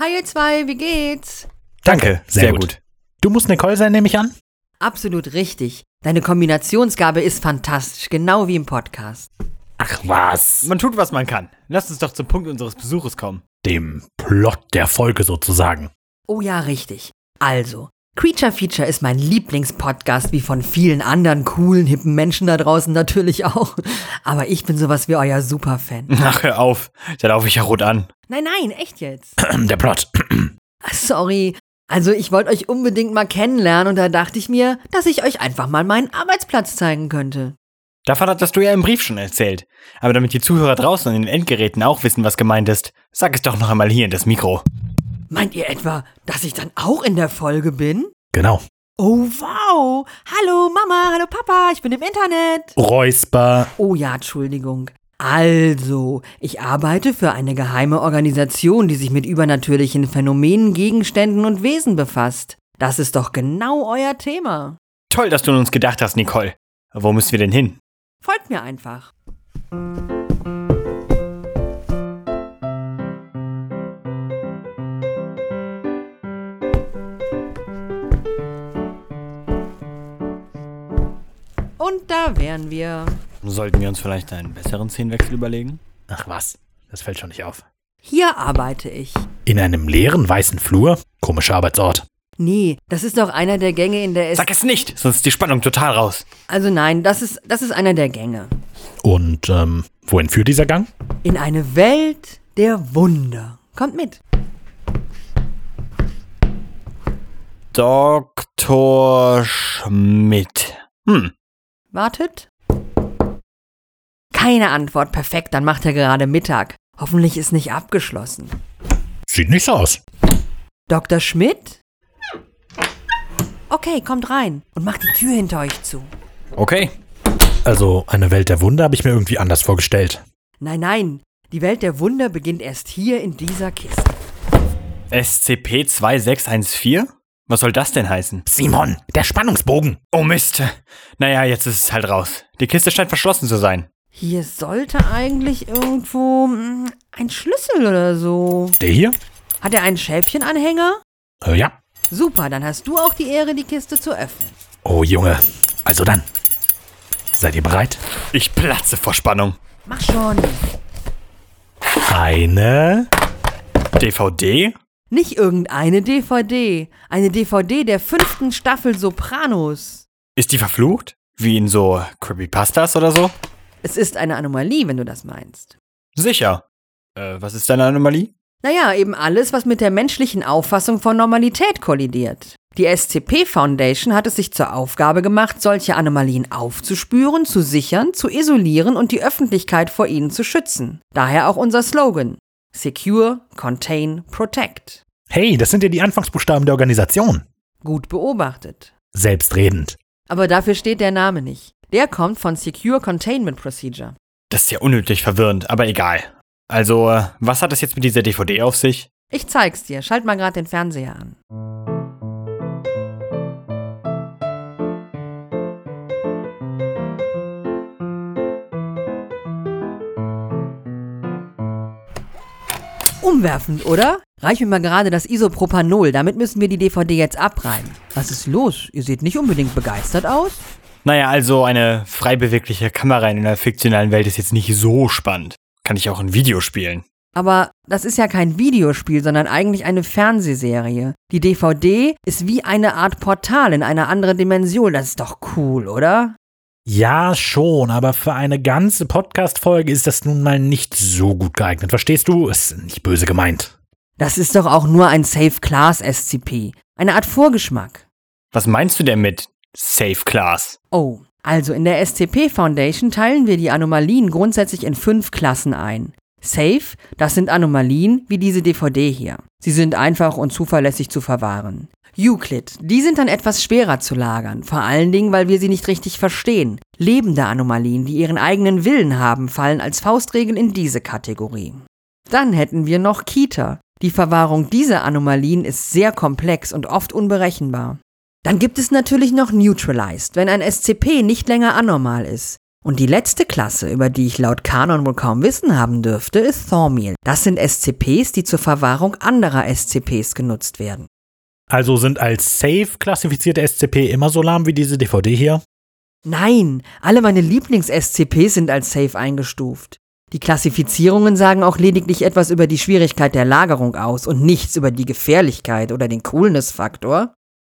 Hi ihr zwei, wie geht's? Danke, sehr, Sehr gut. gut. Du musst Nicole sein, nehme ich an? Absolut richtig. Deine Kombinationsgabe ist fantastisch, genau wie im Podcast. Ach was. Man tut, was man kann. Lass uns doch zum Punkt unseres Besuches kommen. Dem Plot der Folge sozusagen. Oh ja, richtig. Also, Creature Feature ist mein Lieblingspodcast, wie von vielen anderen coolen, hippen Menschen da draußen natürlich auch. Aber ich bin sowas wie euer Superfan. Ach, hör auf. Da laufe ich ja rot an. Nein, nein, echt jetzt. Der Plot. Sorry. Also, ich wollte euch unbedingt mal kennenlernen und da dachte ich mir, dass ich euch einfach mal meinen Arbeitsplatz zeigen könnte. Davon hattest du ja im Brief schon erzählt. Aber damit die Zuhörer draußen in den Endgeräten auch wissen, was gemeint ist, sag es doch noch einmal hier in das Mikro. Meint ihr etwa, dass ich dann auch in der Folge bin? Genau. Oh, wow. Hallo Mama, hallo Papa, ich bin im Internet. Räusper. Oh ja, Entschuldigung. Also, ich arbeite für eine geheime Organisation, die sich mit übernatürlichen Phänomenen, Gegenständen und Wesen befasst. Das ist doch genau euer Thema. Toll, dass du an uns gedacht hast, Nicole. Wo müssen wir denn hin? Folgt mir einfach. Und da wären wir. Sollten wir uns vielleicht einen besseren Szenenwechsel überlegen? Ach was. Das fällt schon nicht auf. Hier arbeite ich. In einem leeren weißen Flur. Komischer Arbeitsort. Nee, das ist doch einer der Gänge in der S. Sag es nicht, sonst ist die Spannung total raus. Also nein, das ist, das ist einer der Gänge. Und ähm, wohin führt dieser Gang? In eine Welt der Wunder. Kommt mit. Dr. Schmidt. Hm, Wartet. Keine Antwort. Perfekt, dann macht er gerade Mittag. Hoffentlich ist nicht abgeschlossen. Sieht nicht so aus. Dr. Schmidt? Okay, kommt rein und macht die Tür hinter euch zu. okay. Also, eine Welt der Wunder habe ich mir irgendwie anders vorgestellt. Nein, nein, die Welt der Wunder beginnt erst hier in dieser Kiste. SCP-2614? Was soll das denn heißen? Simon, der Spannungsbogen. Oh Mist. Naja, jetzt ist es halt raus. Die Kiste scheint verschlossen zu sein. Hier sollte eigentlich irgendwo hm, ein Schlüssel oder so. Der hier? Hat er einen Schäfchenanhänger? Äh, ja. Super, dann hast du auch die Ehre, die Kiste zu öffnen. Oh, Junge. Also dann. Seid ihr bereit? Ich platze vor Spannung. Mach schon. Eine. DVD? Nicht irgendeine DVD. Eine DVD der fünften Staffel Sopranos. Ist die verflucht? Wie in so Creepypastas oder so? Es ist eine Anomalie, wenn du das meinst. Sicher. Äh, was ist deine Anomalie? Naja, eben alles, was mit der menschlichen Auffassung von Normalität kollidiert. Die SCP Foundation hat es sich zur Aufgabe gemacht, solche Anomalien aufzuspüren, zu sichern, zu isolieren und die Öffentlichkeit vor ihnen zu schützen. Daher auch unser Slogan. Secure, Contain, Protect. Hey, das sind ja die Anfangsbuchstaben der Organisation. Gut beobachtet. Selbstredend. Aber dafür steht der Name nicht. Der kommt von Secure Containment Procedure. Das ist ja unnötig verwirrend, aber egal. Also, äh, was hat es jetzt mit dieser DVD auf sich? Ich zeig's dir. Schalt mal gerade den Fernseher an. Umwerfend, oder? Reich mir mal gerade das Isopropanol, damit müssen wir die DVD jetzt abreiben. Was ist los? Ihr seht nicht unbedingt begeistert aus? Naja, also eine frei bewegliche Kamera in einer fiktionalen Welt ist jetzt nicht so spannend. Kann ich auch ein Video spielen. Aber das ist ja kein Videospiel, sondern eigentlich eine Fernsehserie. Die DVD ist wie eine Art Portal in eine andere Dimension. Das ist doch cool, oder? Ja, schon, aber für eine ganze Podcast-Folge ist das nun mal nicht so gut geeignet. Verstehst du? Ist nicht böse gemeint. Das ist doch auch nur ein Safe Class SCP. Eine Art Vorgeschmack. Was meinst du denn mit Safe Class? Oh, also in der SCP Foundation teilen wir die Anomalien grundsätzlich in fünf Klassen ein. Safe, das sind Anomalien wie diese DVD hier. Sie sind einfach und zuverlässig zu verwahren. Euclid, die sind dann etwas schwerer zu lagern, vor allen Dingen, weil wir sie nicht richtig verstehen. Lebende Anomalien, die ihren eigenen Willen haben, fallen als Faustregel in diese Kategorie. Dann hätten wir noch Kita. Die Verwahrung dieser Anomalien ist sehr komplex und oft unberechenbar. Dann gibt es natürlich noch Neutralized, wenn ein SCP nicht länger anormal ist. Und die letzte Klasse, über die ich laut Kanon wohl kaum Wissen haben dürfte, ist Thormeal. Das sind SCPs, die zur Verwahrung anderer SCPs genutzt werden. Also sind als safe klassifizierte SCP immer so lahm wie diese DVD hier? Nein, alle meine Lieblings-SCPs sind als safe eingestuft. Die Klassifizierungen sagen auch lediglich etwas über die Schwierigkeit der Lagerung aus und nichts über die Gefährlichkeit oder den Coolness-Faktor.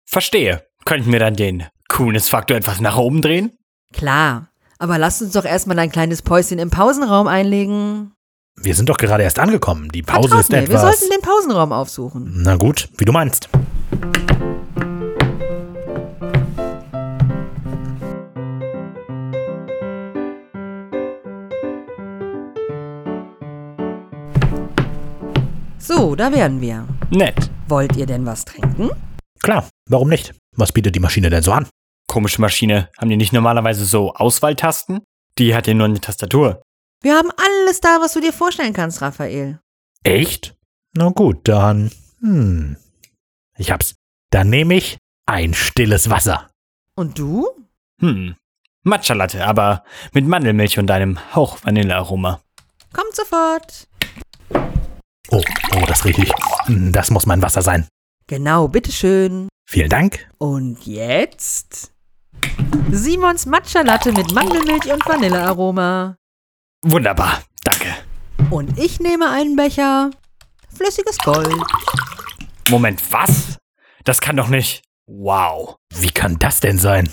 Verstehe. Könnten wir dann den Coolness-Faktor etwas nach oben drehen? Klar, aber lasst uns doch erstmal ein kleines Päuschen im Pausenraum einlegen. Wir sind doch gerade erst angekommen. Die Pause Vertraut ist mir, etwas. wir sollten den Pausenraum aufsuchen. Na gut, wie du meinst. So, da wären wir. Nett. Wollt ihr denn was trinken? Klar, warum nicht? Was bietet die Maschine denn so an? Komische Maschine. Haben die nicht normalerweise so Auswahltasten? Die hat ja nur eine Tastatur. Wir haben alles da, was du dir vorstellen kannst, Raphael. Echt? Na gut, dann. Hm. Ich hab's. Dann nehme ich ein stilles Wasser. Und du? Hm. Matcha-Latte, aber mit Mandelmilch und einem Hauch Vanillearoma. Kommt sofort. Oh, oh, das rieche ich. Hm, Das muss mein Wasser sein. Genau, bitteschön. Vielen Dank. Und jetzt? Simons Matcha Latte mit Mandelmilch und Vanillearoma. Wunderbar. Danke. Und ich nehme einen Becher flüssiges Gold. Moment, was? Das kann doch nicht. Wow. Wie kann das denn sein?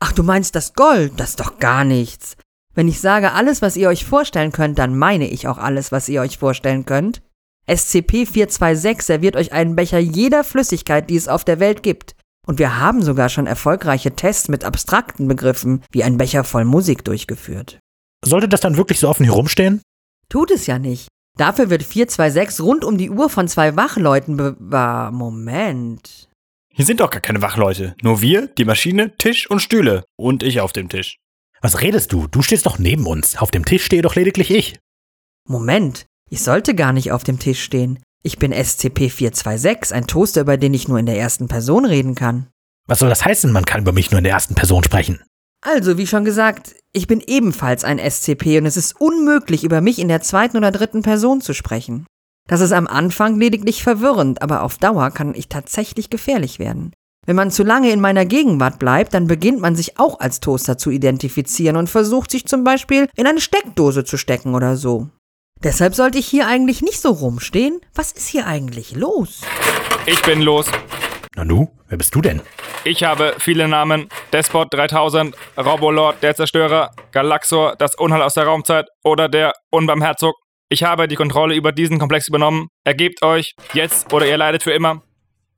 Ach, du meinst das Gold? Das ist doch gar nichts. Wenn ich sage alles, was ihr euch vorstellen könnt, dann meine ich auch alles, was ihr euch vorstellen könnt. SCP-426 serviert euch einen Becher jeder Flüssigkeit, die es auf der Welt gibt. Und wir haben sogar schon erfolgreiche Tests mit abstrakten Begriffen wie ein Becher voll Musik durchgeführt. Sollte das dann wirklich so offen hier rumstehen? Tut es ja nicht. Dafür wird 426 rund um die Uhr von zwei Wachleuten bewahr. Moment. Hier sind doch gar keine Wachleute. Nur wir, die Maschine, Tisch und Stühle. Und ich auf dem Tisch. Was redest du? Du stehst doch neben uns. Auf dem Tisch stehe doch lediglich ich. Moment. Ich sollte gar nicht auf dem Tisch stehen. Ich bin SCP-426, ein Toaster, über den ich nur in der ersten Person reden kann. Was soll das heißen? Man kann über mich nur in der ersten Person sprechen. Also, wie schon gesagt, ich bin ebenfalls ein SCP und es ist unmöglich, über mich in der zweiten oder dritten Person zu sprechen. Das ist am Anfang lediglich verwirrend, aber auf Dauer kann ich tatsächlich gefährlich werden. Wenn man zu lange in meiner Gegenwart bleibt, dann beginnt man sich auch als Toaster zu identifizieren und versucht sich zum Beispiel in eine Steckdose zu stecken oder so. Deshalb sollte ich hier eigentlich nicht so rumstehen. Was ist hier eigentlich los? Ich bin los. Na nu, wer bist du denn? Ich habe viele Namen. Despot 3000, Robolord, der Zerstörer, Galaxor, das Unheil aus der Raumzeit oder der Unbarmherzog. Ich habe die Kontrolle über diesen Komplex übernommen. Ergebt euch, jetzt oder ihr leidet für immer.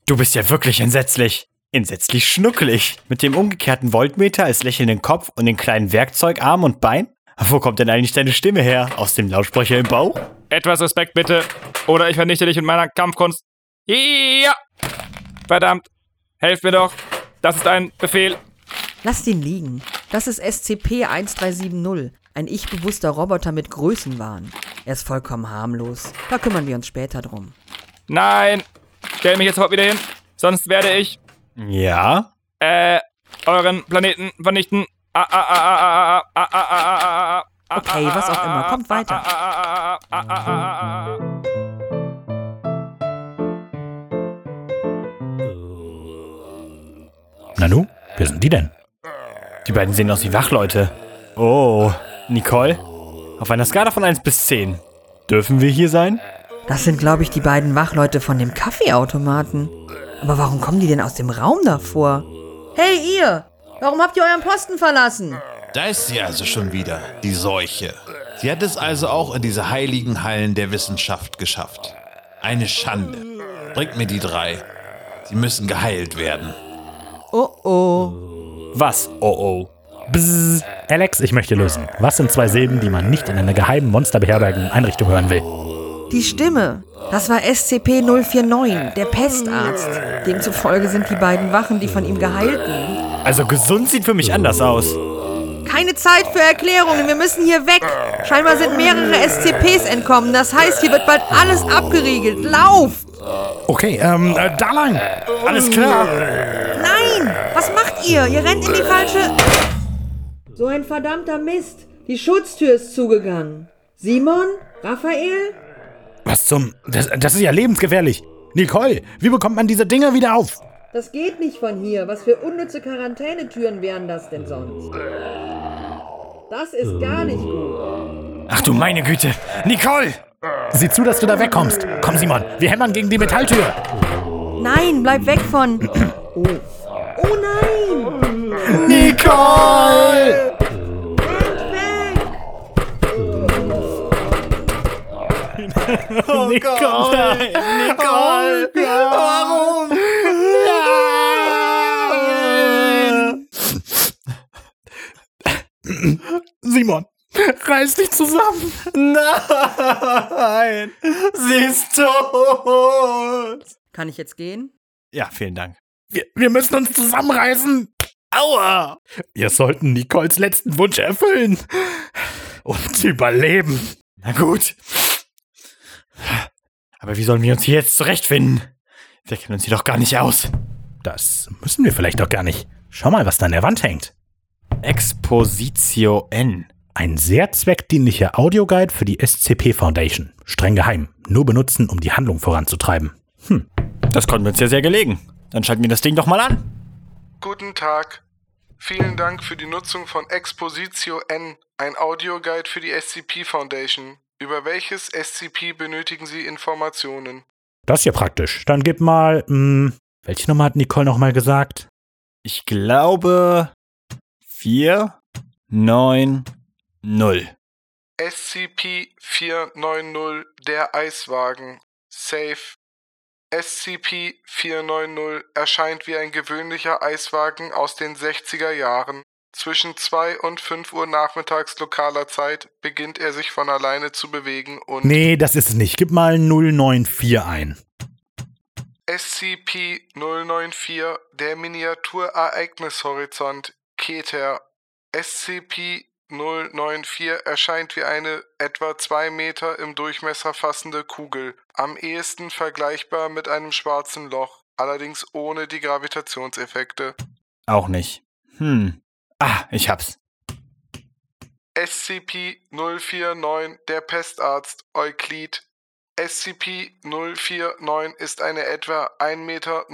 Du bist ja wirklich entsetzlich. Entsetzlich schnuckelig. Mit dem umgekehrten Voltmeter als lächelnden Kopf und den kleinen Werkzeugarm und Bein? Wo kommt denn eigentlich deine Stimme her? Aus dem Lautsprecher im Bauch? Etwas Respekt bitte. Oder ich vernichte dich mit meiner Kampfkunst. Ja! Verdammt. Helft mir doch. Das ist ein Befehl. Lasst ihn liegen. Das ist SCP-1370, ein ich-bewusster Roboter mit Größenwahn. Er ist vollkommen harmlos. Da kümmern wir uns später drum. Nein! Stell mich jetzt heute wieder hin, sonst werde ich. Ja? Äh, euren Planeten vernichten. Okay, was auch immer. Kommt weiter. Ah, ah, ah, ah, ah, ah, ah. Na nu, wer sind die denn? Die beiden sehen aus wie Wachleute. Oh, Nicole? Auf einer Skala von 1 bis 10. Dürfen wir hier sein? Das sind, glaube ich, die beiden Wachleute von dem Kaffeeautomaten. Aber warum kommen die denn aus dem Raum davor? Hey, ihr! Warum habt ihr euren Posten verlassen? Da ist sie also schon wieder, die Seuche. Sie hat es also auch in diese heiligen Hallen der Wissenschaft geschafft. Eine Schande. Bringt mir die drei. Sie müssen geheilt werden. Oh oh. Was? Oh oh. Bzzz. Alex, ich möchte lösen. Was sind zwei Silben, die man nicht in einer geheimen monsterbeherbergenden Einrichtung hören will? Die Stimme. Das war SCP-049, der Pestarzt. Demzufolge sind die beiden Wachen die von ihm Geheilten. Also gesund sieht für mich anders aus. Keine Zeit für Erklärungen, wir müssen hier weg. Scheinbar sind mehrere SCPs entkommen. Das heißt, hier wird bald alles abgeriegelt. Lauf! Okay, ähm, äh, da lang. Alles klar. Nein! Was macht ihr? Ihr rennt in die falsche. So ein verdammter Mist. Die Schutztür ist zugegangen. Simon? Raphael? Was zum. Das, das ist ja lebensgefährlich. Nicole, wie bekommt man diese Dinger wieder auf? Das geht nicht von hier. Was für unnütze Quarantänetüren wären das denn sonst? Das ist gar nicht gut. Ach du meine Güte. Nicole! Sieh zu, dass du da wegkommst. Komm, Simon, wir hämmern gegen die Metalltür. Nein, bleib weg von. Oh, oh nein! Nicole! Oh Nicole! Nicole! Warum? Simon, reiß dich zusammen. Nein! Sie ist tot! Kann ich jetzt gehen? Ja, vielen Dank. Wir, wir müssen uns zusammenreißen. Aua! Wir sollten Nicoles letzten Wunsch erfüllen. Und überleben. Na gut. Aber wie sollen wir uns hier jetzt zurechtfinden? Wir kennen uns hier doch gar nicht aus. Das müssen wir vielleicht doch gar nicht. Schau mal, was da an der Wand hängt. Expositio N. Ein sehr zweckdienlicher Audioguide für die SCP Foundation. Streng geheim. Nur benutzen, um die Handlung voranzutreiben. Hm. Das kommt uns ja sehr gelegen. Dann schalten wir das Ding doch mal an. Guten Tag. Vielen Dank für die Nutzung von Expositio N, ein Audioguide für die SCP Foundation. Über welches SCP benötigen Sie Informationen? Das ist ja praktisch. Dann gib mal, mh, welche Nummer hat Nicole nochmal gesagt? Ich glaube 4, 9, 0. SCP-490, der Eiswagen. Safe. SCP-490 erscheint wie ein gewöhnlicher Eiswagen aus den 60er Jahren. Zwischen 2 und 5 Uhr nachmittags lokaler Zeit beginnt er sich von alleine zu bewegen und Nee, das ist es nicht. Gib mal 094 ein. SCP-094, der Miniaturereignishorizont, Keter. SCP-094 erscheint wie eine etwa 2 Meter im Durchmesser fassende Kugel, am ehesten vergleichbar mit einem schwarzen Loch, allerdings ohne die Gravitationseffekte. Auch nicht. Hm. Ah, ich hab's. SCP-049, der Pestarzt, Euklid. SCP-049 ist eine etwa 1,90 Meter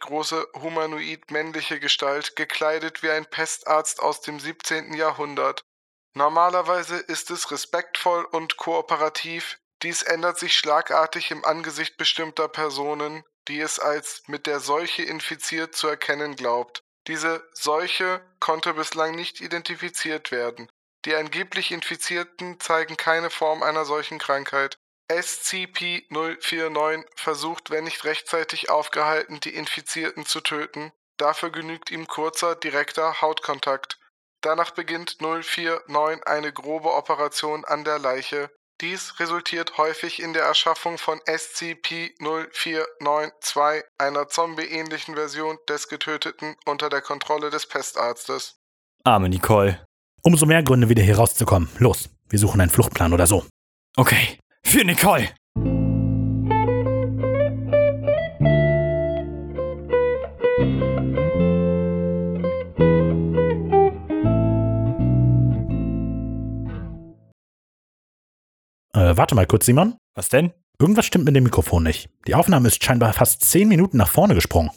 große humanoid-männliche Gestalt, gekleidet wie ein Pestarzt aus dem 17. Jahrhundert. Normalerweise ist es respektvoll und kooperativ, dies ändert sich schlagartig im Angesicht bestimmter Personen, die es als mit der Seuche infiziert zu erkennen glaubt. Diese Seuche konnte bislang nicht identifiziert werden. Die angeblich Infizierten zeigen keine Form einer solchen Krankheit. SCP-049 versucht, wenn nicht rechtzeitig aufgehalten, die Infizierten zu töten. Dafür genügt ihm kurzer, direkter Hautkontakt. Danach beginnt 049 eine grobe Operation an der Leiche. Dies resultiert häufig in der Erschaffung von SCP-0492, einer zombie-ähnlichen Version des Getöteten unter der Kontrolle des Pestarztes. Arme Nicole. Umso mehr Gründe, wieder hier rauszukommen. Los, wir suchen einen Fluchtplan oder so. Okay. Für Nicole. Äh, warte mal kurz, Simon. Was denn? Irgendwas stimmt mit dem Mikrofon nicht. Die Aufnahme ist scheinbar fast 10 Minuten nach vorne gesprungen.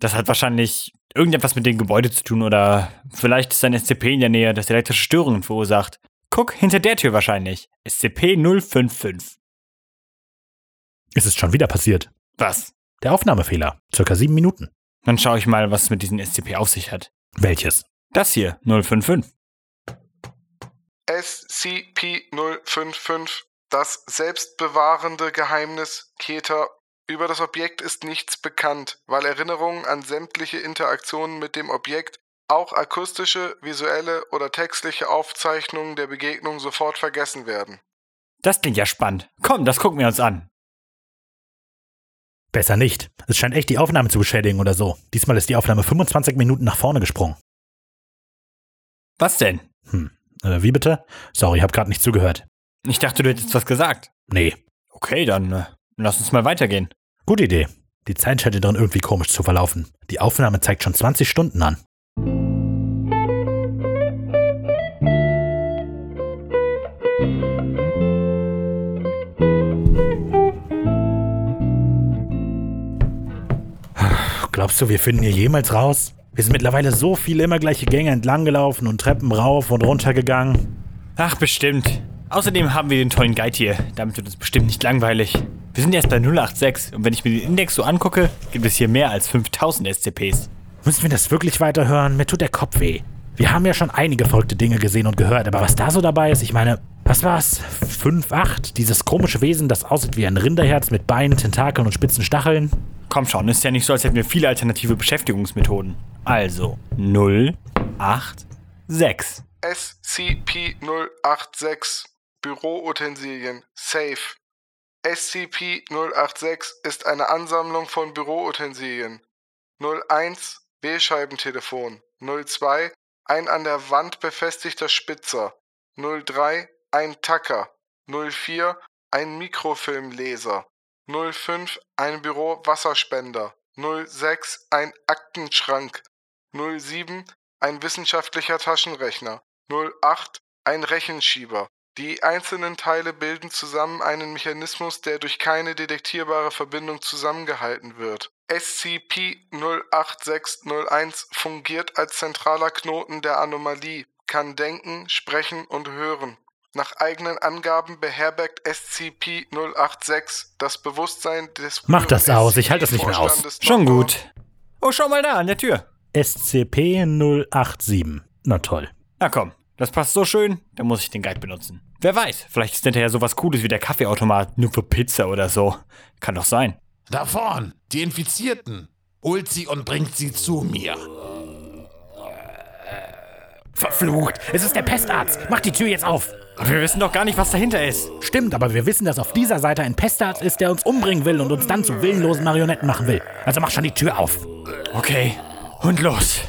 Das hat wahrscheinlich irgendetwas mit dem Gebäude zu tun oder vielleicht ist ein SCP in der Nähe, das elektrische Störungen verursacht. Guck, hinter der Tür wahrscheinlich. SCP-055. Es ist schon wieder passiert. Was? Der Aufnahmefehler. Circa 7 Minuten. Dann schaue ich mal, was es mit diesem SCP auf sich hat. Welches? Das hier, 055. SCP-055, das selbstbewahrende Geheimnis Keter. Über das Objekt ist nichts bekannt, weil Erinnerungen an sämtliche Interaktionen mit dem Objekt, auch akustische, visuelle oder textliche Aufzeichnungen der Begegnung sofort vergessen werden. Das klingt ja spannend. Komm, das gucken wir uns an. Besser nicht. Es scheint echt die Aufnahme zu beschädigen oder so. Diesmal ist die Aufnahme 25 Minuten nach vorne gesprungen. Was denn? Hm. Äh, wie bitte? Sorry, hab grad nicht zugehört. Ich dachte, du hättest was gesagt. Nee. Okay, dann äh, lass uns mal weitergehen. Gute Idee. Die Zeit scheint darin irgendwie komisch zu verlaufen. Die Aufnahme zeigt schon 20 Stunden an. Glaubst du, wir finden hier jemals raus? Wir sind mittlerweile so viele immer gleiche Gänge entlang gelaufen und Treppen rauf und runter gegangen. Ach, bestimmt. Außerdem haben wir den tollen Guide hier. Damit wird es bestimmt nicht langweilig. Wir sind erst bei 086 und wenn ich mir den Index so angucke, gibt es hier mehr als 5000 SCPs. Müssen wir das wirklich weiterhören? Mir tut der Kopf weh. Wir haben ja schon einige verrückte Dinge gesehen und gehört, aber was da so dabei ist, ich meine, was war's? 5-8? Dieses komische Wesen, das aussieht wie ein Rinderherz mit Beinen, Tentakeln und spitzen Stacheln? Komm schon, ist ja nicht so, als hätten wir viele alternative Beschäftigungsmethoden. Also 086. SCP-086 Büroutensilien. Safe. SCP-086 ist eine Ansammlung von Büroutensilien. 01 Wählscheibentelefon. 02 ein an der Wand befestigter Spitzer. 03 ein Tacker. 04 ein Mikrofilmleser. 05 ein Bürowasserspender. 06 ein Aktenschrank. 07 ein wissenschaftlicher Taschenrechner. 08 ein Rechenschieber die einzelnen Teile bilden zusammen einen Mechanismus, der durch keine detektierbare Verbindung zusammengehalten wird. SCP-08601 fungiert als zentraler Knoten der Anomalie, kann denken, sprechen und hören. Nach eigenen Angaben beherbergt SCP-086 das Bewusstsein des Mach das aus, ich halte das nicht mehr aus. Schon gut. Oh, schau mal da an der Tür. SCP-087. Na toll. Na komm, das passt so schön, dann muss ich den Guide benutzen. Wer weiß, vielleicht ist hinterher sowas Cooles wie der Kaffeeautomat nur für Pizza oder so. Kann doch sein. Da vorn, die Infizierten. Holt sie und bringt sie zu mir. Verflucht, es ist der Pestarzt. Mach die Tür jetzt auf. Aber wir wissen doch gar nicht, was dahinter ist. Stimmt, aber wir wissen, dass auf dieser Seite ein Pestarzt ist, der uns umbringen will und uns dann zu willenlosen Marionetten machen will. Also mach schon die Tür auf. Okay, und los.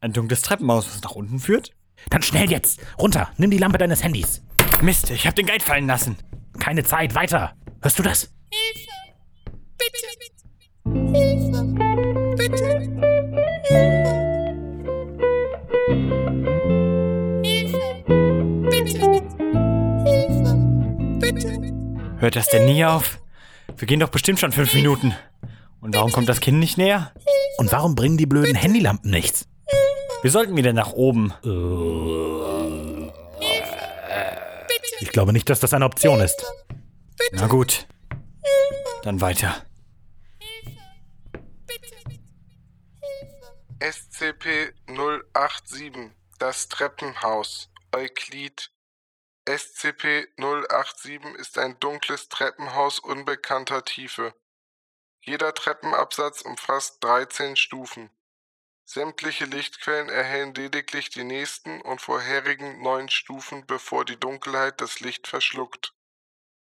Ein dunkles Treppenhaus, was nach unten führt? Dann schnell jetzt. Runter, nimm die Lampe deines Handys. Mist, ich hab den Guide fallen lassen. Keine Zeit, weiter. Hörst du das? Hört das denn nie auf? Wir gehen doch bestimmt schon fünf Minuten. Und warum kommt das Kind nicht näher? Und warum bringen die blöden Handylampen nichts? Wir sollten wieder nach oben. Ich glaube nicht, dass das eine Option ist. Na gut. Dann weiter. SCP-087 Das Treppenhaus Euklid SCP-087 ist ein dunkles Treppenhaus unbekannter Tiefe. Jeder Treppenabsatz umfasst 13 Stufen. Sämtliche Lichtquellen erhellen lediglich die nächsten und vorherigen neun Stufen, bevor die Dunkelheit das Licht verschluckt.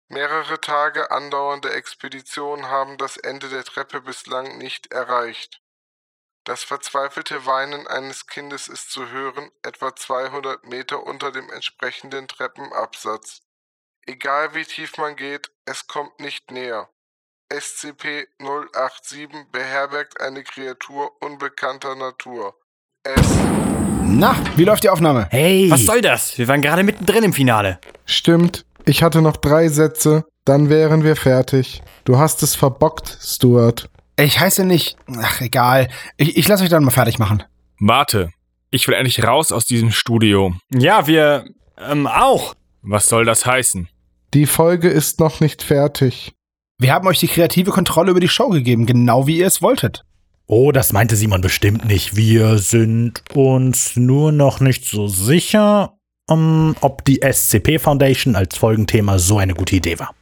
Mehrere Tage andauernde Expeditionen haben das Ende der Treppe bislang nicht erreicht. Das verzweifelte Weinen eines Kindes ist zu hören, etwa 200 Meter unter dem entsprechenden Treppenabsatz. Egal wie tief man geht, es kommt nicht näher. SCP-087 beherbergt eine Kreatur unbekannter Natur. Es Na, wie läuft die Aufnahme? Hey! Was soll das? Wir waren gerade mittendrin im Finale. Stimmt, ich hatte noch drei Sätze, dann wären wir fertig. Du hast es verbockt, Stuart. Ich heiße nicht. Ach, egal. Ich, ich lasse euch dann mal fertig machen. Warte. Ich will endlich raus aus diesem Studio. Ja, wir ähm, auch. Was soll das heißen? Die Folge ist noch nicht fertig. Wir haben euch die kreative Kontrolle über die Show gegeben, genau wie ihr es wolltet. Oh, das meinte Simon bestimmt nicht. Wir sind uns nur noch nicht so sicher, um, ob die SCP Foundation als Folgenthema so eine gute Idee war.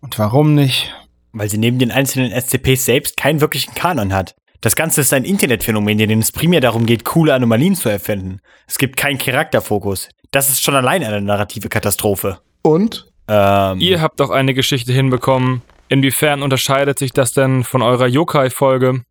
Und warum nicht? Weil sie neben den einzelnen SCPs selbst keinen wirklichen Kanon hat. Das Ganze ist ein Internetphänomen, in dem es primär darum geht, coole Anomalien zu erfinden. Es gibt keinen Charakterfokus. Das ist schon allein eine narrative Katastrophe. Und? Ähm, Ihr habt doch eine Geschichte hinbekommen. Inwiefern unterscheidet sich das denn von eurer Yokai-Folge?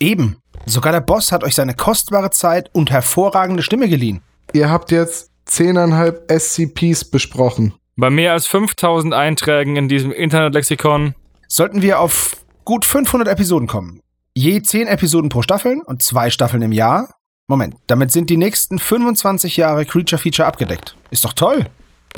Eben. Sogar der Boss hat euch seine kostbare Zeit und hervorragende Stimme geliehen. Ihr habt jetzt 10,5 SCPs besprochen. Bei mehr als 5000 Einträgen in diesem Internetlexikon Sollten wir auf gut 500 Episoden kommen. Je 10 Episoden pro Staffel und zwei Staffeln im Jahr. Moment, damit sind die nächsten 25 Jahre Creature Feature abgedeckt. Ist doch toll.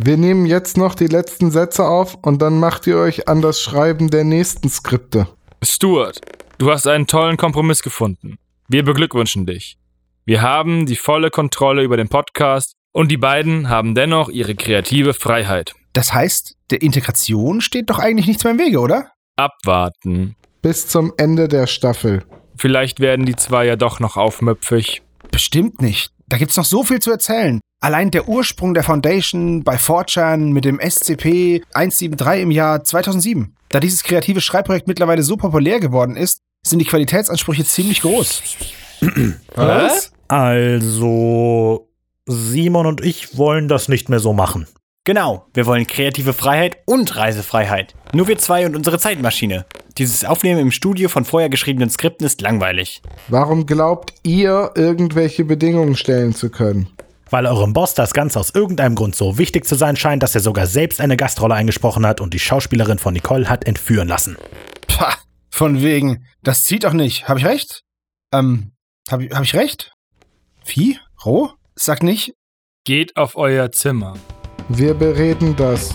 Wir nehmen jetzt noch die letzten Sätze auf und dann macht ihr euch an das Schreiben der nächsten Skripte. Stuart, du hast einen tollen Kompromiss gefunden. Wir beglückwünschen dich. Wir haben die volle Kontrolle über den Podcast und die beiden haben dennoch ihre kreative Freiheit. Das heißt, der Integration steht doch eigentlich nichts mehr im Wege, oder? Abwarten. Bis zum Ende der Staffel. Vielleicht werden die zwei ja doch noch aufmüpfig. Bestimmt nicht. Da gibt's noch so viel zu erzählen. Allein der Ursprung der Foundation bei 4chan mit dem SCP 173 im Jahr 2007. Da dieses kreative Schreibprojekt mittlerweile so populär geworden ist, sind die Qualitätsansprüche ziemlich groß. Was? Also, Simon und ich wollen das nicht mehr so machen. Genau, wir wollen kreative Freiheit und Reisefreiheit. Nur wir zwei und unsere Zeitmaschine. Dieses Aufnehmen im Studio von vorher geschriebenen Skripten ist langweilig. Warum glaubt ihr, irgendwelche Bedingungen stellen zu können? Weil eurem Boss das Ganze aus irgendeinem Grund so wichtig zu sein scheint, dass er sogar selbst eine Gastrolle eingesprochen hat und die Schauspielerin von Nicole hat entführen lassen. Pah, von wegen. Das zieht doch nicht. Hab ich recht? Ähm, hab, ich- hab ich recht? Wie? Roh? Sag nicht. Geht auf euer Zimmer. Wir bereden das.